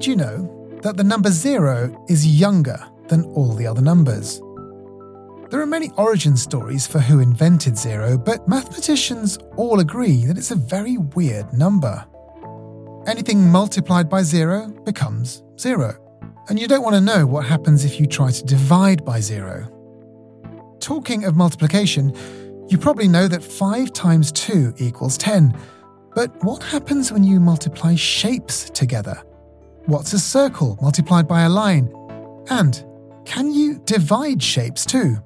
Did you know that the number zero is younger than all the other numbers? There are many origin stories for who invented zero, but mathematicians all agree that it's a very weird number. Anything multiplied by zero becomes zero, and you don't want to know what happens if you try to divide by zero. Talking of multiplication, you probably know that 5 times 2 equals 10. But what happens when you multiply shapes together? What's a circle multiplied by a line? And can you divide shapes too?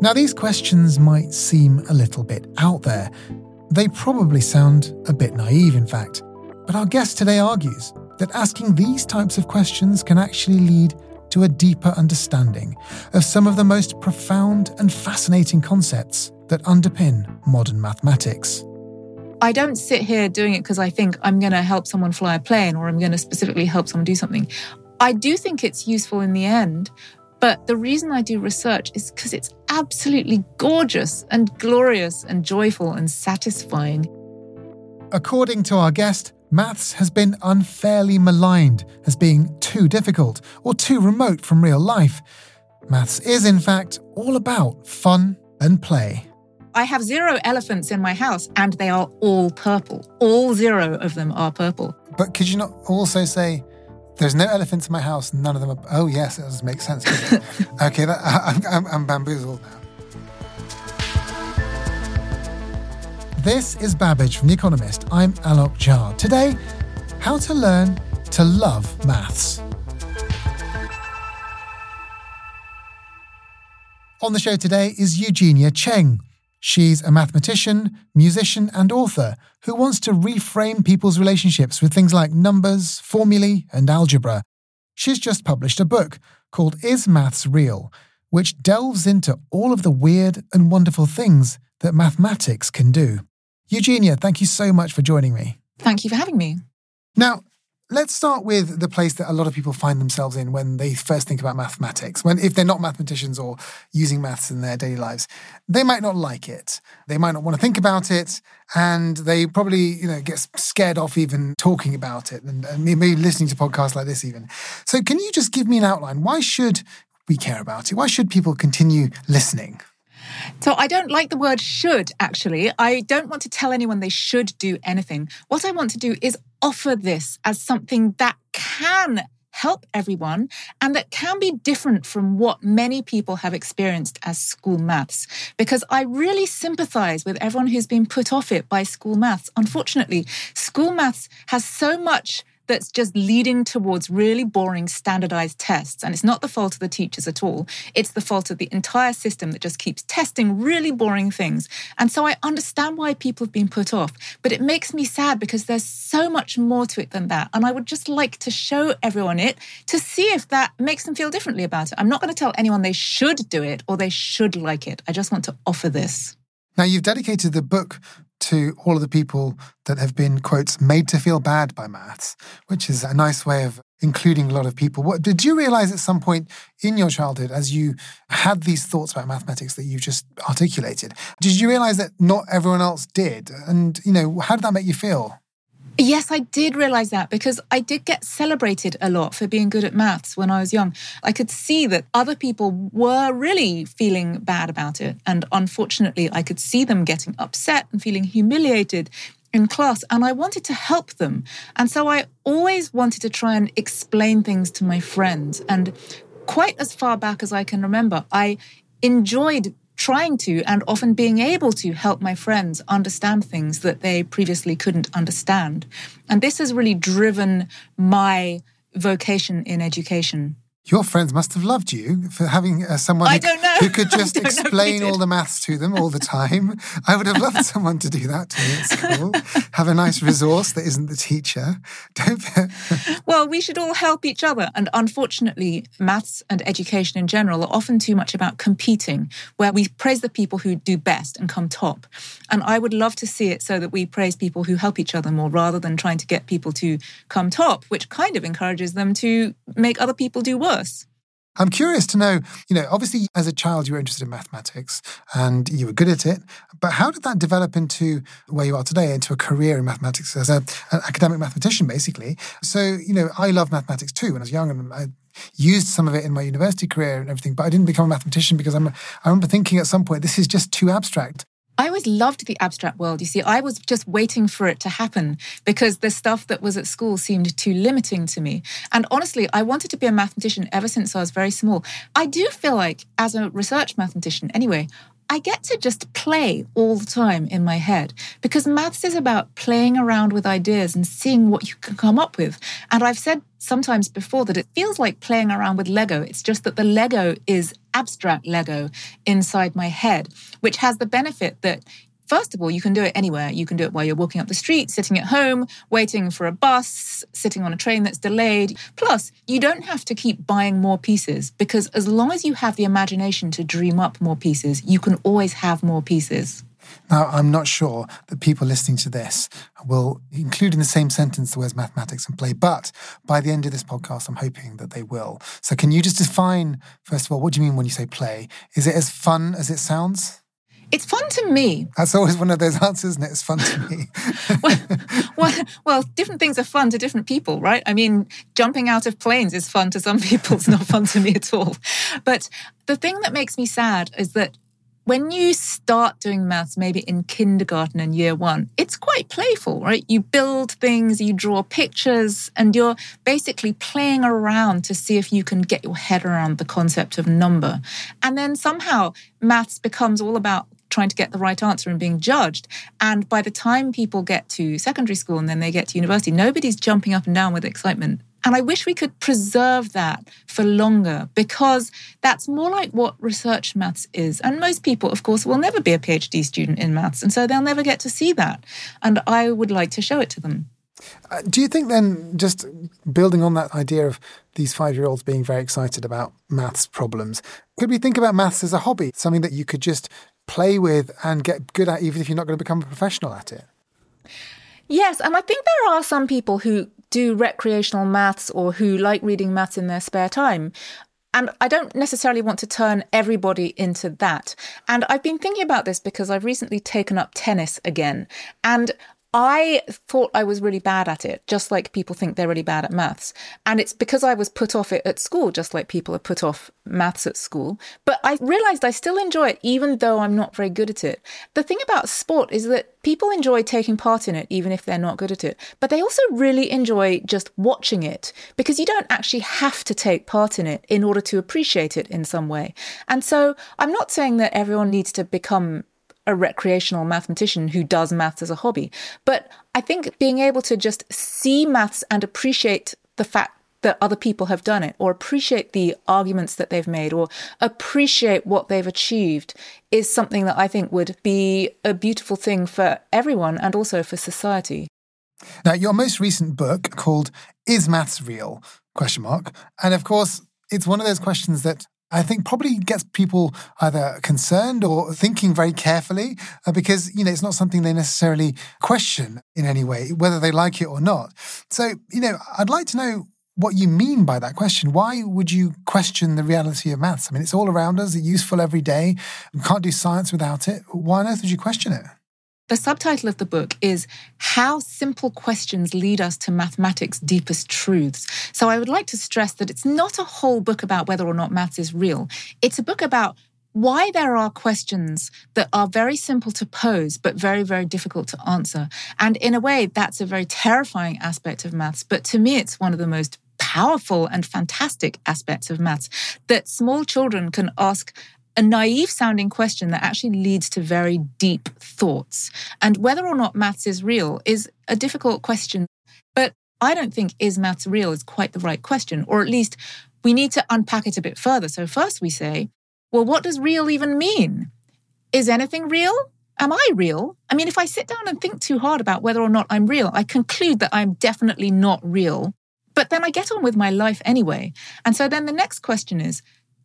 Now, these questions might seem a little bit out there. They probably sound a bit naive, in fact. But our guest today argues that asking these types of questions can actually lead to a deeper understanding of some of the most profound and fascinating concepts that underpin modern mathematics. I don't sit here doing it because I think I'm going to help someone fly a plane or I'm going to specifically help someone do something. I do think it's useful in the end, but the reason I do research is because it's absolutely gorgeous and glorious and joyful and satisfying. According to our guest, maths has been unfairly maligned as being too difficult or too remote from real life. Maths is, in fact, all about fun and play. I have zero elephants in my house and they are all purple. All zero of them are purple. But could you not also say, there's no elephants in my house, none of them are. Oh, yes, it does make sense. okay, that, I'm, I'm, I'm bamboozled now. This is Babbage from The Economist. I'm Alok Jha. Today, how to learn to love maths. On the show today is Eugenia Cheng. She's a mathematician, musician, and author who wants to reframe people's relationships with things like numbers, formulae, and algebra. She's just published a book called Is Maths Real, which delves into all of the weird and wonderful things that mathematics can do. Eugenia, thank you so much for joining me. Thank you for having me. Now, let's start with the place that a lot of people find themselves in when they first think about mathematics. When if they're not mathematicians or using maths in their daily lives, they might not like it. They might not want to think about it, and they probably you know get scared off even talking about it, and, and maybe listening to podcasts like this even. So, can you just give me an outline? Why should we care about it? Why should people continue listening? So I don't like the word should, actually. I don't want to tell anyone they should do anything. What I want to do is offer this as something that can help everyone and that can be different from what many people have experienced as school maths. Because I really sympathize with everyone who's been put off it by school maths. Unfortunately, school maths has so much that's just leading towards really boring standardized tests. And it's not the fault of the teachers at all. It's the fault of the entire system that just keeps testing really boring things. And so I understand why people have been put off, but it makes me sad because there's so much more to it than that. And I would just like to show everyone it to see if that makes them feel differently about it. I'm not going to tell anyone they should do it or they should like it. I just want to offer this. Now, you've dedicated the book to all of the people that have been, quotes, made to feel bad by maths, which is a nice way of including a lot of people. What did you realize at some point in your childhood as you had these thoughts about mathematics that you just articulated? Did you realize that not everyone else did? And, you know, how did that make you feel? Yes, I did realize that because I did get celebrated a lot for being good at maths when I was young. I could see that other people were really feeling bad about it. And unfortunately, I could see them getting upset and feeling humiliated in class. And I wanted to help them. And so I always wanted to try and explain things to my friends. And quite as far back as I can remember, I enjoyed trying to and often being able to help my friends understand things that they previously couldn't understand. And this has really driven my vocation in education. Your friends must have loved you for having uh, someone who, who could just don't know if they explain all the maths to them all the time. I would have loved someone to do that to me at school. Have a nice resource that isn't the teacher. Don't. Well, we should all help each other. And unfortunately, maths and education in general are often too much about competing, where we praise the people who do best and come top. And I would love to see it so that we praise people who help each other more rather than trying to get people to come top, which kind of encourages them to make other people do worse. I'm curious to know, you know, obviously as a child you were interested in mathematics and you were good at it, but how did that develop into where you are today, into a career in mathematics as a, an academic mathematician, basically? So, you know, I love mathematics too when I was young and I used some of it in my university career and everything, but I didn't become a mathematician because I'm, I remember thinking at some point, this is just too abstract. I always loved the abstract world. You see, I was just waiting for it to happen because the stuff that was at school seemed too limiting to me. And honestly, I wanted to be a mathematician ever since I was very small. I do feel like, as a research mathematician anyway, I get to just play all the time in my head because maths is about playing around with ideas and seeing what you can come up with. And I've said sometimes before that it feels like playing around with Lego. It's just that the Lego is abstract Lego inside my head, which has the benefit that First of all, you can do it anywhere. You can do it while you're walking up the street, sitting at home, waiting for a bus, sitting on a train that's delayed. Plus, you don't have to keep buying more pieces because as long as you have the imagination to dream up more pieces, you can always have more pieces. Now, I'm not sure that people listening to this will include in the same sentence the words mathematics and play, but by the end of this podcast, I'm hoping that they will. So, can you just define, first of all, what do you mean when you say play? Is it as fun as it sounds? It's fun to me. That's always one of those answers, isn't it? It's fun to me. well, well, well, different things are fun to different people, right? I mean, jumping out of planes is fun to some people. It's not fun to me at all. But the thing that makes me sad is that when you start doing maths, maybe in kindergarten and year one, it's quite playful, right? You build things, you draw pictures, and you're basically playing around to see if you can get your head around the concept of number. And then somehow maths becomes all about trying to get the right answer and being judged. And by the time people get to secondary school and then they get to university, nobody's jumping up and down with excitement. And I wish we could preserve that for longer because that's more like what research maths is. And most people, of course, will never be a PhD student in maths. And so they'll never get to see that. And I would like to show it to them. Uh, do you think then, just building on that idea of these five year olds being very excited about maths problems, could we think about maths as a hobby, something that you could just play with and get good at, even if you're not going to become a professional at it? Yes, and I think there are some people who do recreational maths or who like reading maths in their spare time. And I don't necessarily want to turn everybody into that. And I've been thinking about this because I've recently taken up tennis again. And I thought I was really bad at it, just like people think they're really bad at maths. And it's because I was put off it at school, just like people are put off maths at school. But I realized I still enjoy it, even though I'm not very good at it. The thing about sport is that people enjoy taking part in it, even if they're not good at it. But they also really enjoy just watching it because you don't actually have to take part in it in order to appreciate it in some way. And so I'm not saying that everyone needs to become a recreational mathematician who does maths as a hobby. But I think being able to just see maths and appreciate the fact that other people have done it, or appreciate the arguments that they've made, or appreciate what they've achieved is something that I think would be a beautiful thing for everyone and also for society. Now, your most recent book called "Is Maths Real?" question mark, and of course, it's one of those questions that I think probably gets people either concerned or thinking very carefully uh, because, you know, it's not something they necessarily question in any way, whether they like it or not. So, you know, I'd like to know what you mean by that question. Why would you question the reality of maths? I mean, it's all around us, it's useful every day. We can't do science without it. Why on earth would you question it? The subtitle of the book is How Simple Questions Lead Us to Mathematics' Deepest Truths. So I would like to stress that it's not a whole book about whether or not maths is real. It's a book about why there are questions that are very simple to pose, but very, very difficult to answer. And in a way, that's a very terrifying aspect of maths. But to me, it's one of the most powerful and fantastic aspects of maths that small children can ask a naive sounding question that actually leads to very deep thoughts. And whether or not maths is real is a difficult question. But I don't think is maths real is quite the right question, or at least we need to unpack it a bit further. So, first we say, well, what does real even mean? Is anything real? Am I real? I mean, if I sit down and think too hard about whether or not I'm real, I conclude that I'm definitely not real. But then I get on with my life anyway. And so then the next question is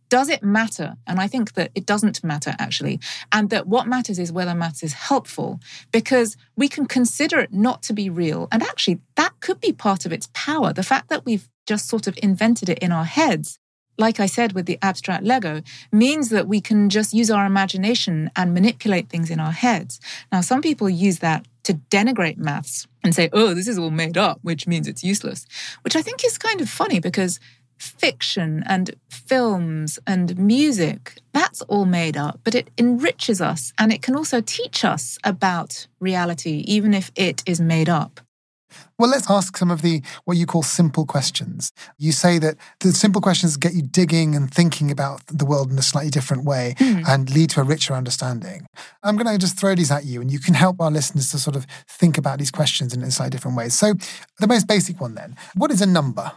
does it matter? And I think that it doesn't matter actually. And that what matters is whether maths is helpful because we can consider it not to be real. And actually, that could be part of its power. The fact that we've just sort of invented it in our heads like I said with the abstract Lego, means that we can just use our imagination and manipulate things in our heads. Now, some people use that to denigrate maths and say, oh, this is all made up, which means it's useless, which I think is kind of funny because fiction and films and music, that's all made up, but it enriches us and it can also teach us about reality, even if it is made up. Well, let's ask some of the what you call simple questions. You say that the simple questions get you digging and thinking about the world in a slightly different way mm. and lead to a richer understanding. I'm going to just throw these at you, and you can help our listeners to sort of think about these questions in slightly different ways. So, the most basic one then what is a number?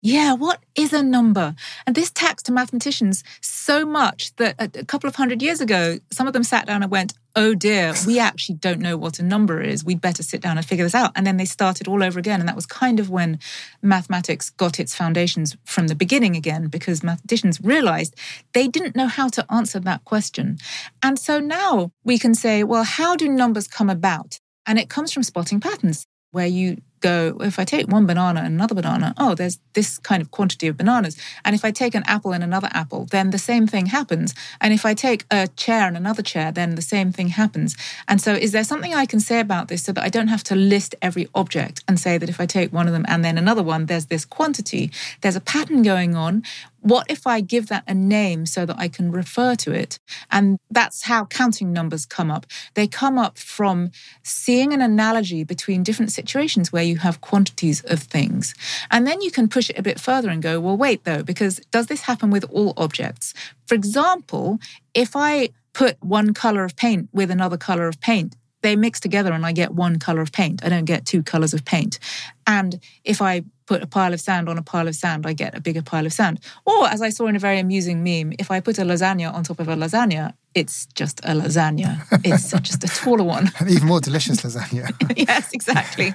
Yeah, what is a number? And this taxed to mathematicians so much that a, couple of hundred years ago, some of them sat down and went, Oh dear, we actually don't know what a number is. We'd better sit down and figure this out. And then they started all over again. And that was kind of when mathematics got its foundations from the beginning again, because mathematicians realized they didn't know how to answer that question. And so now we can say, well, how do numbers come about? And it comes from spotting patterns where you go, if I take one banana and another banana, oh, there's this kind of quantity of bananas. And if I take an apple and another apple, then the same thing happens. And if I take a chair and another chair, then the same thing happens. And so, is there something I can say about this so that I don't have to list every object and say that if I take one of them and then another one, there's this quantity? There's a pattern going on what if I give that a name so that I can refer to it? And that's how counting numbers come up. They come up from seeing an analogy between different situations where you have quantities of things. And then you can push it a bit further and go, well, wait though, because does this happen with all objects? For example, if I put one color of paint with another color of paint, they mix together and I get one color of paint. I don't get two colors of paint. And if I put a pile of sand on a pile of sand, I get a bigger pile of sand. Or, as I saw in a very amusing meme, if I put a lasagna on top of a lasagna, it's just a lasagna. It's just a taller one. An even more delicious lasagna. yes, exactly.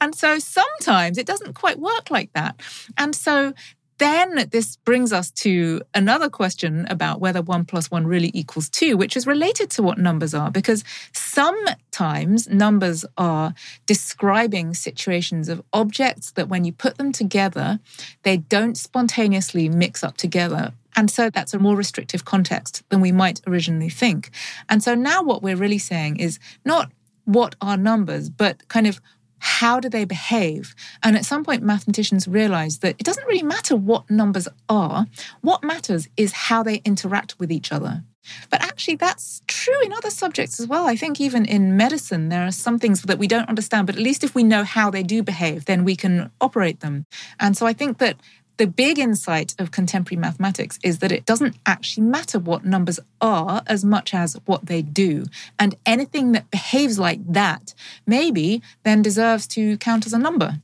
And so sometimes it doesn't quite work like that. And so then this brings us to another question about whether one plus one really equals two, which is related to what numbers are, because sometimes numbers are describing situations of objects that when you put them together, they don't spontaneously mix up together. And so that's a more restrictive context than we might originally think. And so now what we're really saying is not what are numbers, but kind of how do they behave? And at some point, mathematicians realized that it doesn't really matter what numbers are. What matters is how they interact with each other. But actually, that's true in other subjects as well. I think even in medicine, there are some things that we don't understand, but at least if we know how they do behave, then we can operate them. And so I think that the big insight of contemporary mathematics is that it doesn't actually matter what numbers are as much as what they do. And anything that behaves like that maybe then deserves to count as a number.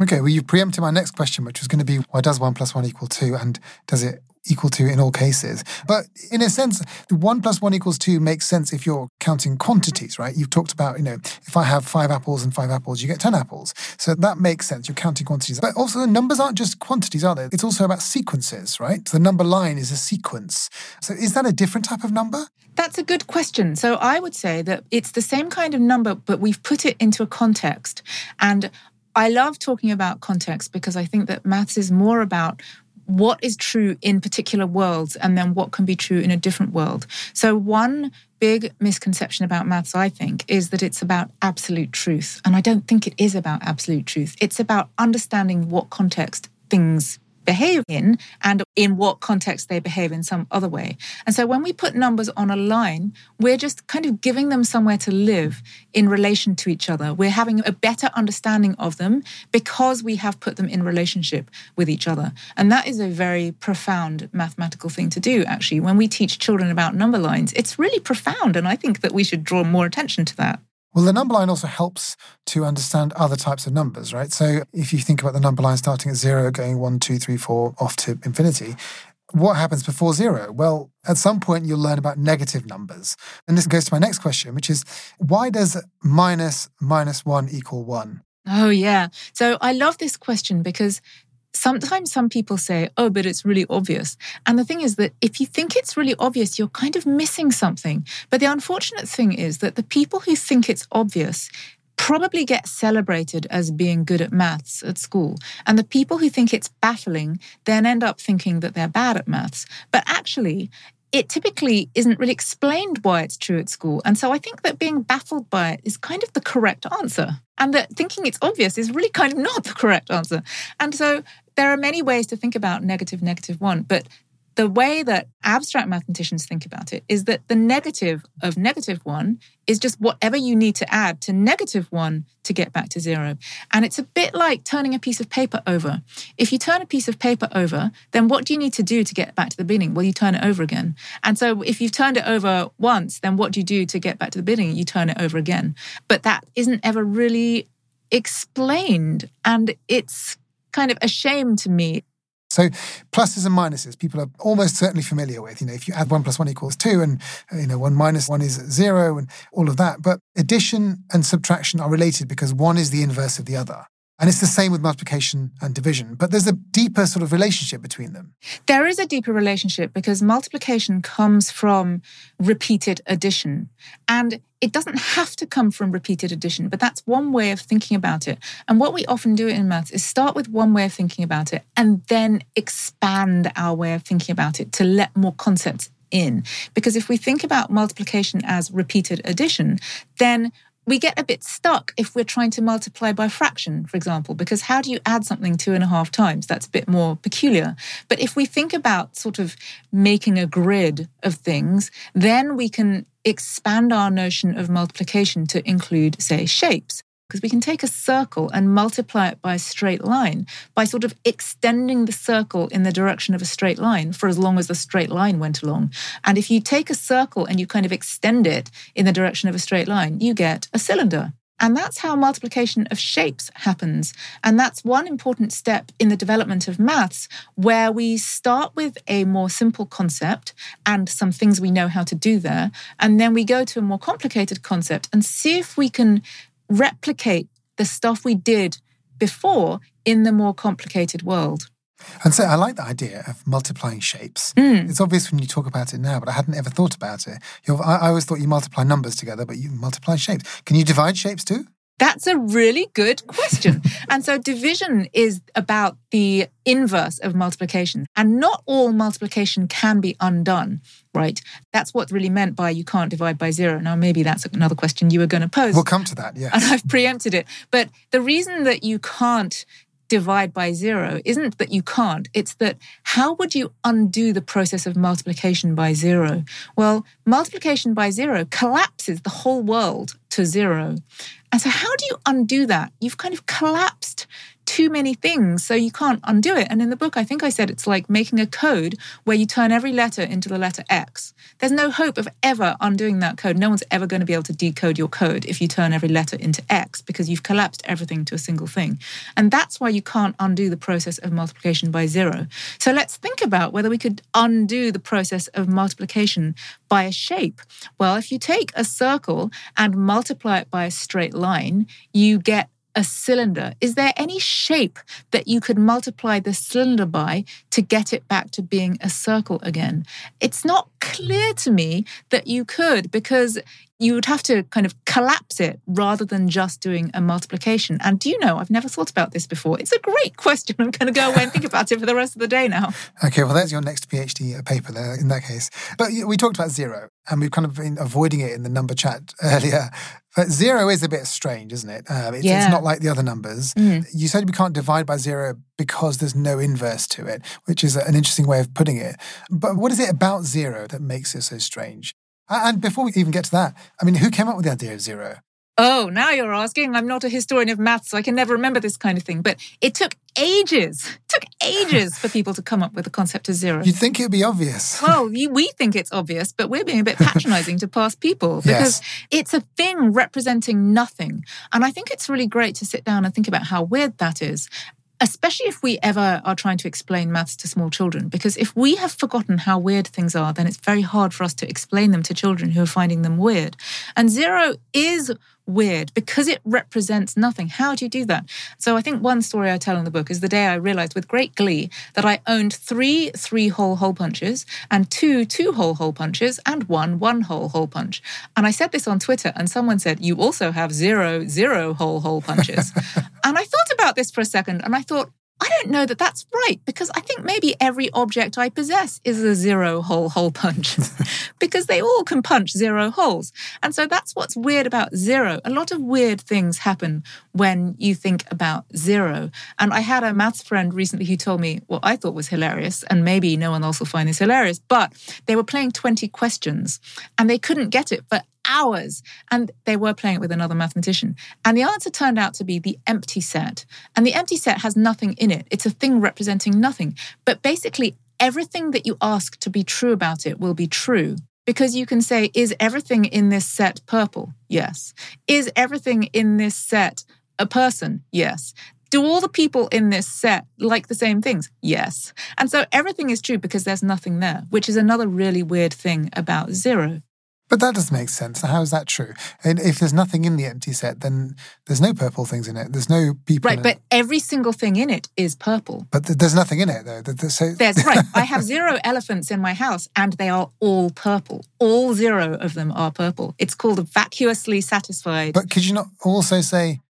Okay, well, you've preempted my next question, which was going to be why does one plus one equal two? And does it equal two in all cases. But in a sense, one plus one equals two makes sense if you're counting quantities, right? You've talked about, you know, if I have five apples and five apples, you get 10 apples. So that makes sense. You're counting quantities. But also, the numbers aren't just quantities, are they? It's also about sequences, right? The number line is a sequence. So is that a different type of number? That's a good question. So I would say that it's the same kind of number, but we've put it into a context. And I love talking about context because I think that maths is more about what is true in particular worlds and then what can be true in a different world. So, one big misconception about maths, I think, is that it's about absolute truth. And I don't think it is about absolute truth. It's about understanding what context things behave in and in what context they behave in some other way. And so when we put numbers on a line, we're just kind of giving them somewhere to live in relation to each other. We're having a better understanding of them because we have put them in relationship with each other. And that is a very profound mathematical thing to do, actually. When we teach children about number lines, it's really profound. And I think that we should draw more attention to that. Well, the number line also helps to understand other types of numbers, right? So if you think about the number line starting at zero, going one, two, three, four, off to infinity, what happens before zero? Well, at some point you'll learn about negative numbers. And this goes to my next question, which is why does minus minus one equal one? Oh, yeah. So I love this question because sometimes some people say, oh, but it's really obvious. And the thing is that if you think it's really obvious, you're kind of missing something. But the unfortunate thing is that the people who think it's obvious probably get celebrated as being good at maths at school. And the people who think it's baffling then end up thinking that they're bad at maths. But actually, it typically isn't really explained why it's true at school. And so I think that being baffled by it is kind of the correct answer. And that thinking it's obvious is really kind of not the correct answer. And so there are many ways to think about negative, negative one, but the way that abstract mathematicians think about it is that the negative of negative one is just whatever you need to add to negative one to get back to zero. And it's a bit like turning a piece of paper over. If you turn a piece of paper over, then what do you need to do to get back to the beginning? Well, you turn it over again. And so if you've turned it over once, then what do you do to get back to the beginning? You turn it over again. But that isn't ever really explained. And it's kind of a shame to me so pluses and minuses, people are almost certainly familiar with. You know, if you add one plus one equals two, and you know one minus one is zero, and all of that. But addition and subtraction are related because one is the inverse of the other. And it's the same with multiplication and division, but there's a deeper sort of relationship between them. There is a deeper relationship because multiplication comes from repeated addition. And it doesn't have to come from repeated addition, but that's one way of thinking about it. And what we often do in maths is start with one way of thinking about it and then expand our way of thinking about it to let more concepts in. Because if we think about multiplication as repeated addition, then we get a bit stuck if we're trying to multiply by fraction, for example, because how do you add something two and a half times? That's a bit more peculiar. But if we think about sort of making a grid of things, then we can expand our notion of multiplication to include, say, shapes because we can take a circle and multiply it by a straight line by sort of extending the circle in the direction of a straight line for as long as the straight line went along. And if you take a circle and you kind of extend it in the direction of a straight line, you get a cylinder. And that's how multiplication of shapes happens. And that's one important step in the development of maths, where we start with a more simple concept and some things we know how to do there. And then we go to a more complicated concept and see if we can replicate the stuff we did before in the more complicated world. And so I like the idea of multiplying shapes. Mm. It's obvious when you talk about it now, but I hadn't ever thought about it. I, I always thought you multiply numbers together, but you multiply shapes. Can you divide shapes too? That's a really good question. and so division is about the inverse of multiplication. And not all multiplication can be undone, right? That's what's really meant by you can't divide by zero. Now, maybe that's another question you were going to pose. We'll come to that, yeah. And I've preempted it. But the reason that you can't divide by zero isn't that you can't, it's that how would you undo the process of multiplication by zero? Well, multiplication by zero collapses the whole world to zero. And so, how do you undo that? You've kind of collapsed too many things, so you can't undo it. And in the book, I think I said it's like making a code where you turn every letter into the letter X. There's no hope of ever undoing that code. No one's ever going to be able to decode your code if you turn every letter into X because you've collapsed everything to a single thing. And that's why you can't undo the process of multiplication by zero. So let's think about whether we could undo the process of multiplication by a shape. Well, if you take a circle and multiply it by a straight line, you get a cylinder. Is there any shape that you could multiply the cylinder by to get it back to being a circle again? It's not clear to me that you could because you would have to kind of collapse it rather than just doing a multiplication. And do you know, I've never thought about this before. It's a great question. I'm going to go away and think about it for the rest of the day now. Okay, well, there's your next PhD uh, paper there in that case. But we talked about zero, and we've kind of been avoiding it in the number chat earlier. But zero is a bit strange, isn't it? Um, it's, Yeah. it's not like the other numbers. Mm. You said we can't divide by zero because there's no inverse to it, which is an interesting way of putting it. But what is it about zero that makes it so strange? And before we even get to that, I mean, who came up with the idea of zero? Oh, now you're asking. I'm not a historian of maths, so I can never remember this kind of thing. But it took ages, it took ages for people to come up with the concept of zero. You'd think it'd be obvious. Well, we think it's obvious, but we're being a bit patronizing to past people because Yes. it's a thing representing nothing. And I think it's really great to sit down and think about how weird that is. Especially if we ever are trying to explain maths to small children, because if we have forgotten how weird things are, then it's very hard for us to explain them to children who are finding them weird. And zero is weird because it represents nothing. How do you do that? So I think one story I tell in the book is the day I realized with great glee that I owned three three hole hole punches and two two hole hole punches and one one hole hole punch. And I said this on Twitter and someone said, You also have zero zero hole hole punches. and I thought this for a second and I thought, I don't know that that's right because I think maybe every object I possess is a zero hole hole punch because they all can punch zero holes. And so that's what's weird about zero. A lot of weird things happen when you think about zero. And I had a maths friend recently who told me what I thought was hilarious, and maybe no one else will find this hilarious, but they were playing 20 questions and they couldn't get it for hours. And they were playing it with another mathematician. And the answer turned out to be the empty set. And the empty set has nothing in it, it's a thing representing nothing. But basically, everything that you ask to be true about it will be true. Because you can say, is everything in this set purple? Yes. Is everything in this set a person? Yes. Do all the people in this set like the same things? Yes. And so everything is true because there's nothing there, which is another really weird thing about zero. But that doesn't make sense. How is that true? And if there's nothing in the empty set, then there's no purple things in it. There's no people. Right, but it. every single thing in it is purple. but th- there's nothing in it though. Th- th- So There's right. I have zero elephants in my house and they are all purple. All zero of them are purple. It's called a vacuously satisfied. But could you not also say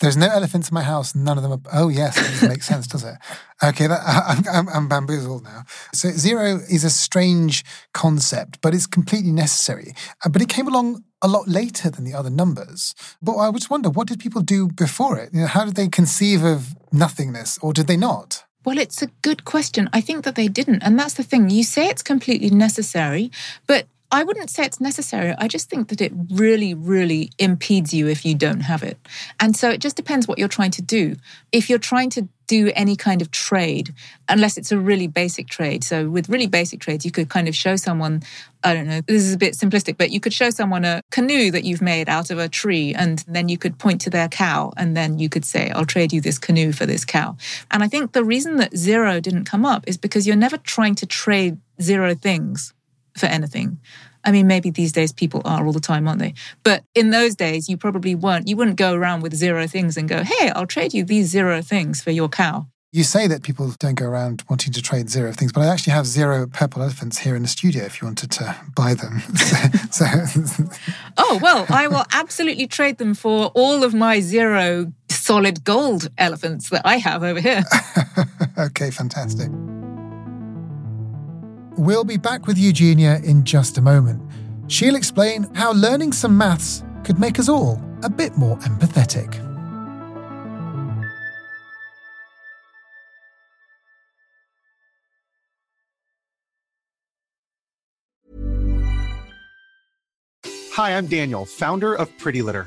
there's no elephants in my house? None of them are. Oh yes, that doesn't make sense, does it? Okay, that, I'm, I'm, I'm bamboozled now. So zero is a strange concept, but it's completely necessary. Uh, But it came along a lot later than the other numbers. But I just wonder, what did people do before it? You know, how did they conceive of nothingness, or did they not? Well, it's a good question. I think that they didn't. And that's the thing. You say it's completely necessary, but I wouldn't say it's necessary. I just think that it really, really impedes you if you don't have it. And so it just depends what you're trying to do. If you're trying to do any kind of trade, unless it's a really basic trade. So with really basic trades, you could kind of show someone, I don't know, this is a bit simplistic, but you could show someone a canoe that you've made out of a tree and then you could point to their cow and then you could say, I'll trade you this canoe for this cow. And I think the reason that zero didn't come up is because you're never trying to trade zero things for anything. I mean, maybe these days people are all the time, aren't they? But in those days, you probably weren't. You wouldn't go around with zero things and go, hey, I'll trade you these zero things for your cow. You say that people don't go around wanting to trade zero things, but I actually have zero purple elephants here in the studio if you wanted to buy them. so, Oh, well, I will absolutely trade them for all of my zero solid gold elephants that I have over here. okay, fantastic. We'll be back with Eugenia in just a moment. She'll explain how learning some maths could make us all a bit more empathetic. Hi, I'm Daniel, founder of Pretty Litter.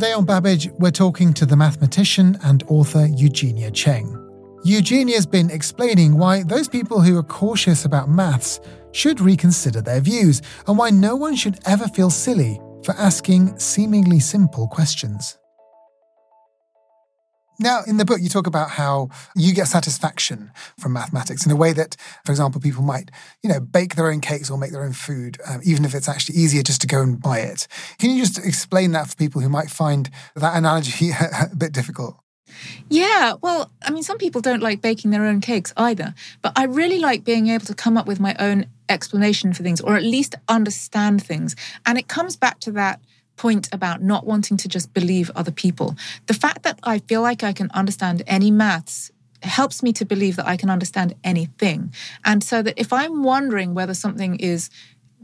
Today on Babbage, we're talking to the mathematician and author Eugenia Cheng. Eugenia's been explaining why those people who are cautious about maths should reconsider their views and why no one should ever feel silly for asking seemingly simple questions. Now, in the book, you talk about how you get satisfaction from mathematics in a way that, for example, people might, you know, bake their own cakes or make their own food, um, even if it's actually easier just to go and buy it. Can you just explain that for people who might find that analogy a bit difficult? Yeah, well, I mean, some people don't like baking their own cakes either, but I really like being able to come up with my own explanation for things or at least understand things. And it comes back to that point about not wanting to just believe other people. The fact that I feel like I can understand any maths helps me to believe that I can understand anything. And so that if I'm wondering whether something is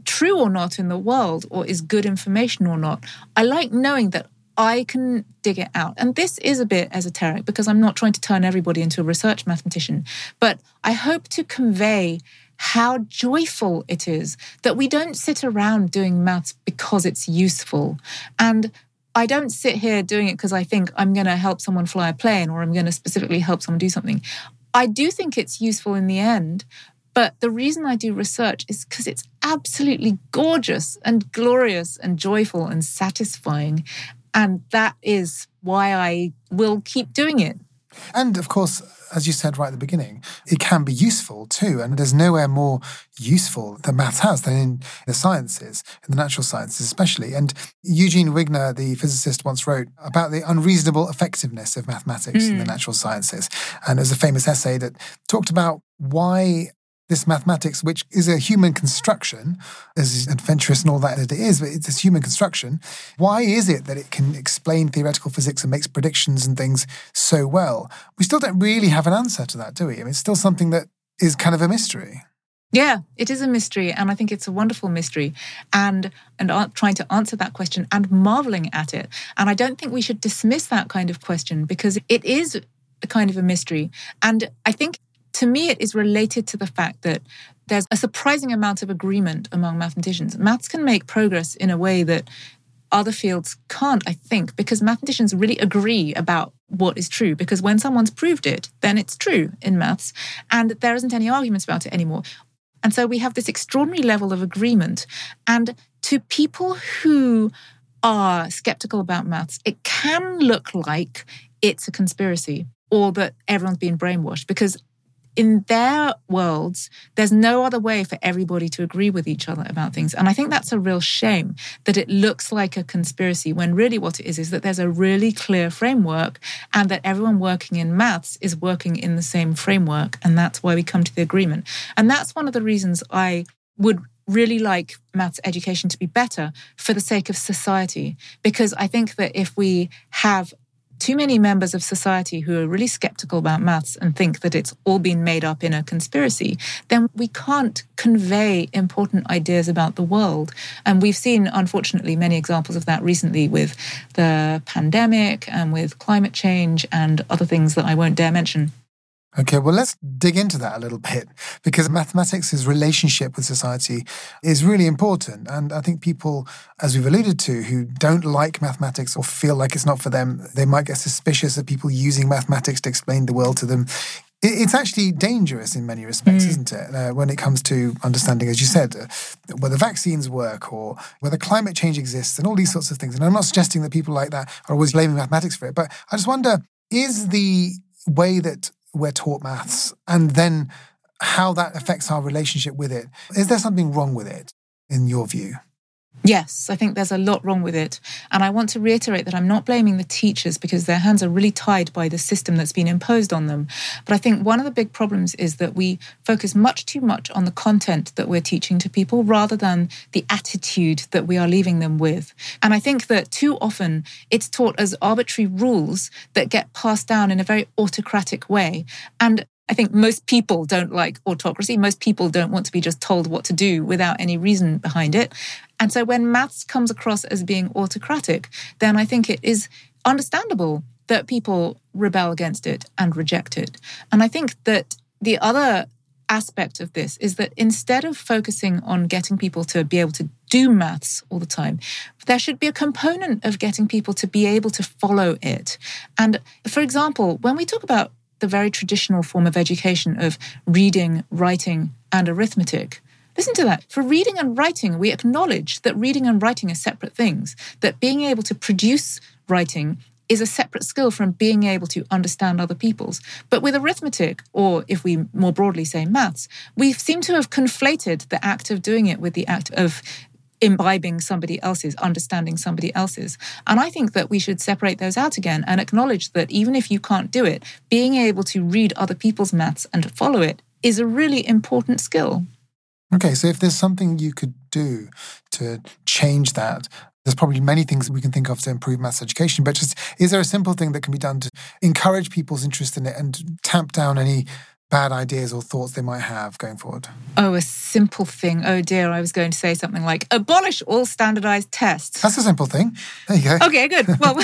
true or not in the world or is good information or not, I like knowing that I can dig it out. And this is a bit esoteric because I'm not trying to turn everybody into a research mathematician, but I hope to convey how joyful it is that we don't sit around doing maths because it's useful. And I don't sit here doing it because I think I'm going to help someone fly a plane or I'm going to specifically help someone do something. I do think it's useful in the end, but the reason I do research is because it's absolutely gorgeous and glorious and joyful and satisfying. And that is why I will keep doing it. And of course, as you said right at the beginning, it can be useful too. And there's nowhere more useful that maths has than in the sciences, in the natural sciences especially. And Eugene Wigner, the physicist, once wrote about the unreasonable effectiveness of mathematics mm. in the hmm. natural sciences. And there's a famous essay that talked about why this mathematics, which is a human construction, as adventurous and all that it is, but it's a human construction. Why is it that it can explain theoretical physics and makes predictions and things so well? We still don't really have an answer to that, do we? I mean, it's still something that is kind of a mystery. Yeah, it is a mystery, and I think it's a wonderful mystery, and and trying to answer that question and marveling at it. And I don't think we should dismiss that kind of question because it is a kind of a mystery. And I think to me, it is related to the fact that there's a surprising amount of agreement among mathematicians. Maths can make progress in a way that other fields can't, I think, because mathematicians really agree about what is true. Because when someone's proved it, then it's true in maths, and there isn't any arguments about it anymore. And so we have this extraordinary level of agreement. And to people who are skeptical about maths, it can look like it's a conspiracy or that everyone's being brainwashed because in their worlds, there's no other way for everybody to agree with each other about things. And I think that's a real shame that it looks like a conspiracy when really what it is is that there's a really clear framework and that everyone working in maths is working in the same framework. And that's why we come to the agreement. And that's one of the reasons I would really like maths education to be better for the sake of society. Because I think that if we have too many members of society who are really skeptical about maths and think that it's all been made up in a conspiracy, then we can't convey important ideas about the world. And we've seen, unfortunately, many examples of that recently with the pandemic and with climate change and other things that I won't dare mention. Okay, well, let's dig into that a little bit because mathematics' relationship with society is really important. And I think people, as we've alluded to, who don't like mathematics or feel like it's not for them, they might get suspicious of people using mathematics to explain the world to them. It's actually dangerous in many respects, mm. isn't it? Uh, when it comes to understanding, as you said, uh, whether vaccines work or whether climate change exists and all these sorts of things. And I'm not suggesting that people like that are always blaming mathematics for it, but I just wonder is the way that we're taught maths and then how that affects our relationship with it. Is there something wrong with it, in your view? Yes, I think there's a lot wrong with it. And I want to reiterate that I'm not blaming the teachers because their hands are really tied by the system that's been imposed on them. But I think one of the big problems is that we focus much too much on the content that we're teaching to people rather than the attitude that we are leaving them with. And I think that too often it's taught as arbitrary rules that get passed down in a very autocratic way. And I think most people don't like autocracy. Most people don't want to be just told what to do without any reason behind it. And so when maths comes across as being autocratic, then I think it is understandable that people rebel against it and reject it. And I think that the other aspect of this is that instead of focusing on getting people to be able to do maths all the time, there should be a component of getting people to be able to follow it. And for example, when we talk about the very traditional form of education of reading, writing, and arithmetic. Listen to that. For reading and writing, we acknowledge that reading and writing are separate things, that being able to produce writing is a separate skill from being able to understand other people's. But with arithmetic, or if we more broadly say maths, we seem to have conflated the act of doing it with the act of imbibing somebody else's, understanding somebody else's. And I think that we should separate those out again and acknowledge that even if you can't do it, being able to read other people's maths and follow it is a really important skill. Okay, so if there's something you could do to change that, there's probably many things we can think of to improve maths education, but just is there a simple thing that can be done to encourage people's interest in it and tamp down any bad ideas or thoughts they might have going forward? Oh, a simple thing. Oh dear, I was going to say something like abolish all standardized tests. That's a simple thing. There you go. Okay, good. Well,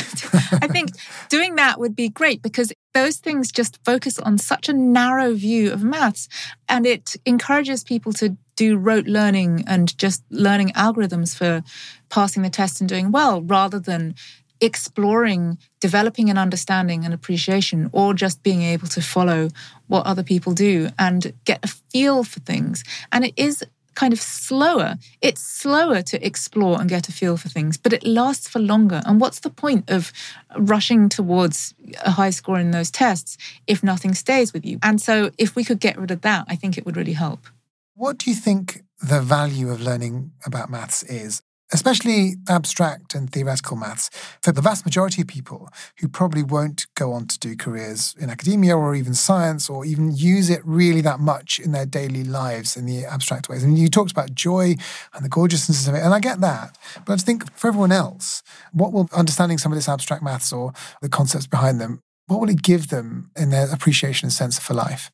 I think doing that would be great because those things just focus on such a narrow view of maths and it encourages people to do rote learning and just learning algorithms for passing the test and doing well rather than exploring, developing an understanding and appreciation, or just being able to follow what other people do and get a feel for things. And it is kind of slower. It's slower to explore and get a feel for things, but it lasts for longer. And what's the point of rushing towards a high score in those tests if nothing stays with you? And so, if we could get rid of that, I think it would really help. What do you think the value of learning about maths is? Especially abstract and theoretical maths, for the vast majority of people who probably won't go on to do careers in academia or even science or even use it really that much in their daily lives in the abstract ways. And you talked about joy and the gorgeousness of it, and I get that. But I think for everyone else, what will understanding some of this abstract maths or the concepts behind them, what will it give them in their appreciation and sense for life?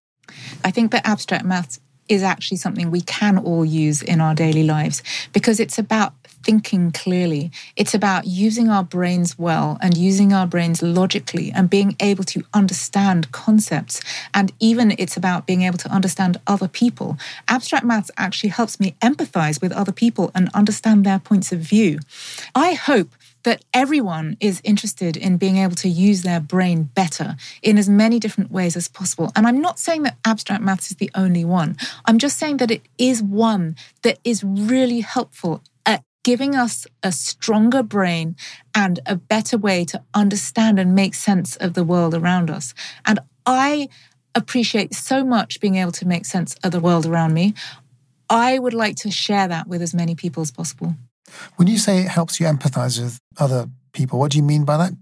I think that abstract maths is actually something we can all use in our daily lives because it's about thinking clearly. It's about using our brains well and using our brains logically and being able to understand concepts. And even it's about being able to understand other people. Abstract maths actually helps me empathize with other people and understand their points of view. I hope that everyone is interested in being able to use their brain better in as many different ways as possible. And I'm not saying that abstract maths is the only one. I'm just saying that it is one that is really helpful at giving us a stronger brain and a better way to understand and make sense of the world around us. And I appreciate so much being able to make sense of the world around me. I would like to share that with as many people as possible. When you say it helps you empathize with other people, what do you mean by that?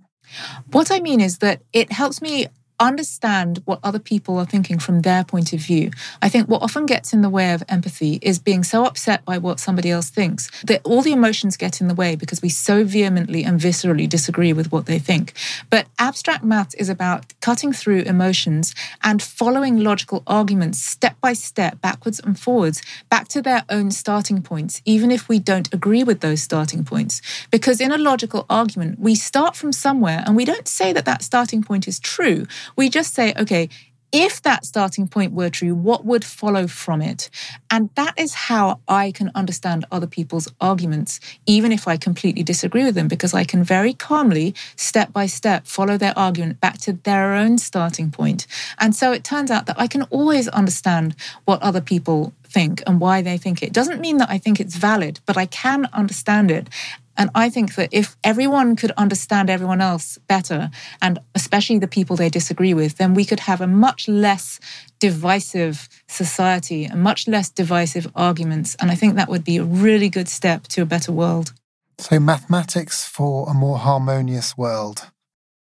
What I mean is that it helps me understand what other people are thinking from their point of view. I think what often gets in the way of empathy is being so upset by what somebody else thinks that all the emotions get in the way because we so vehemently and viscerally disagree with what they think. But abstract maths is about cutting through emotions and following logical arguments step by step, backwards and forwards, back to their own starting points, even if we don't agree with those starting points. Because in a logical argument, we start from somewhere and we don't say that that starting point is true. We just say, okay, if that starting point were true, what would follow from it? And that is how I can understand other people's arguments, even if I completely disagree with them, because I can very calmly, step by step, follow their argument back to their own starting point. And so it turns out that I can always understand what other people think and why they think it. Doesn't mean that I think it's valid, but I can understand it. And I think that if everyone could understand everyone else better, and especially the people they disagree with, then we could have a much less divisive society and much less divisive arguments. And I think that would be a really good step to a better world. So, mathematics for a more harmonious world.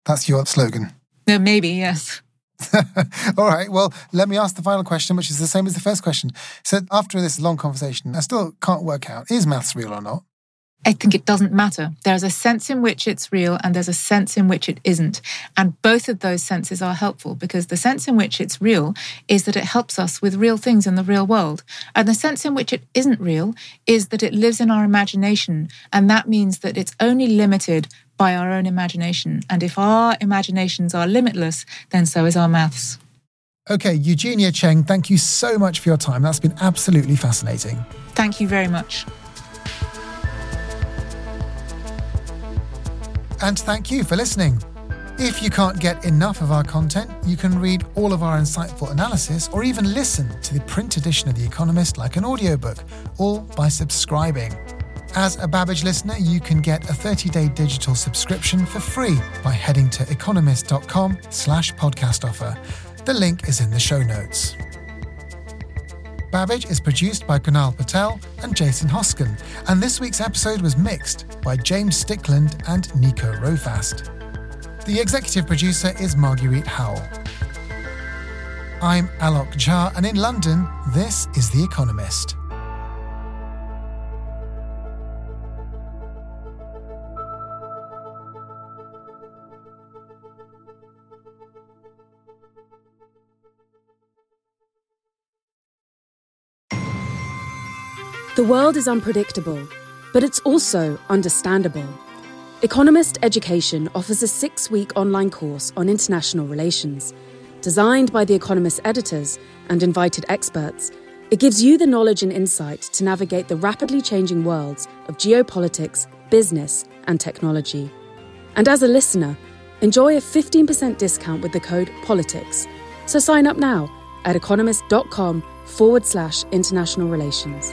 That's your slogan. No, maybe, yes. All right. Well, let me ask the final question, which is the same as the first question. So, after this long conversation, I still can't work out is maths real or not? I think it doesn't matter. There's a sense in which it's real and there's a sense in which it isn't. And both of those senses are helpful because the sense in which it's real is that it helps us with real things in the real world. And the sense in which it isn't real is that it lives in our imagination. And that means that it's only limited by our own imagination. And if our imaginations are limitless, then so is our maths. Okay, Eugenia Cheng, thank you so much for your time. That's been absolutely fascinating. Thank you very much. And thank you for listening. If you can't get enough of our content, you can read all of our insightful analysis or even listen to the print edition of The Economist like an audiobook, all by subscribing. As a Babbage listener, you can get a 30-day digital subscription for free by heading to economist.com slash podcast offer. The link is in the show notes. Babbage is produced by Kunal Patel and Jason Hoskin, and this week's episode was mixed by James Stickland and Nico Rofast. The executive producer is Marguerite Howell. I'm Alok Jha, and in London, this is The Economist. The world is unpredictable, but it's also understandable. Economist Education offers a six week online course on international relations. Designed by The Economist editors and invited experts, it gives you the knowledge and insight to navigate the rapidly changing worlds of geopolitics, business, and technology. And as a listener, enjoy a 15% discount with the code POLITICS. So sign up now at economist.com forward slash international relations.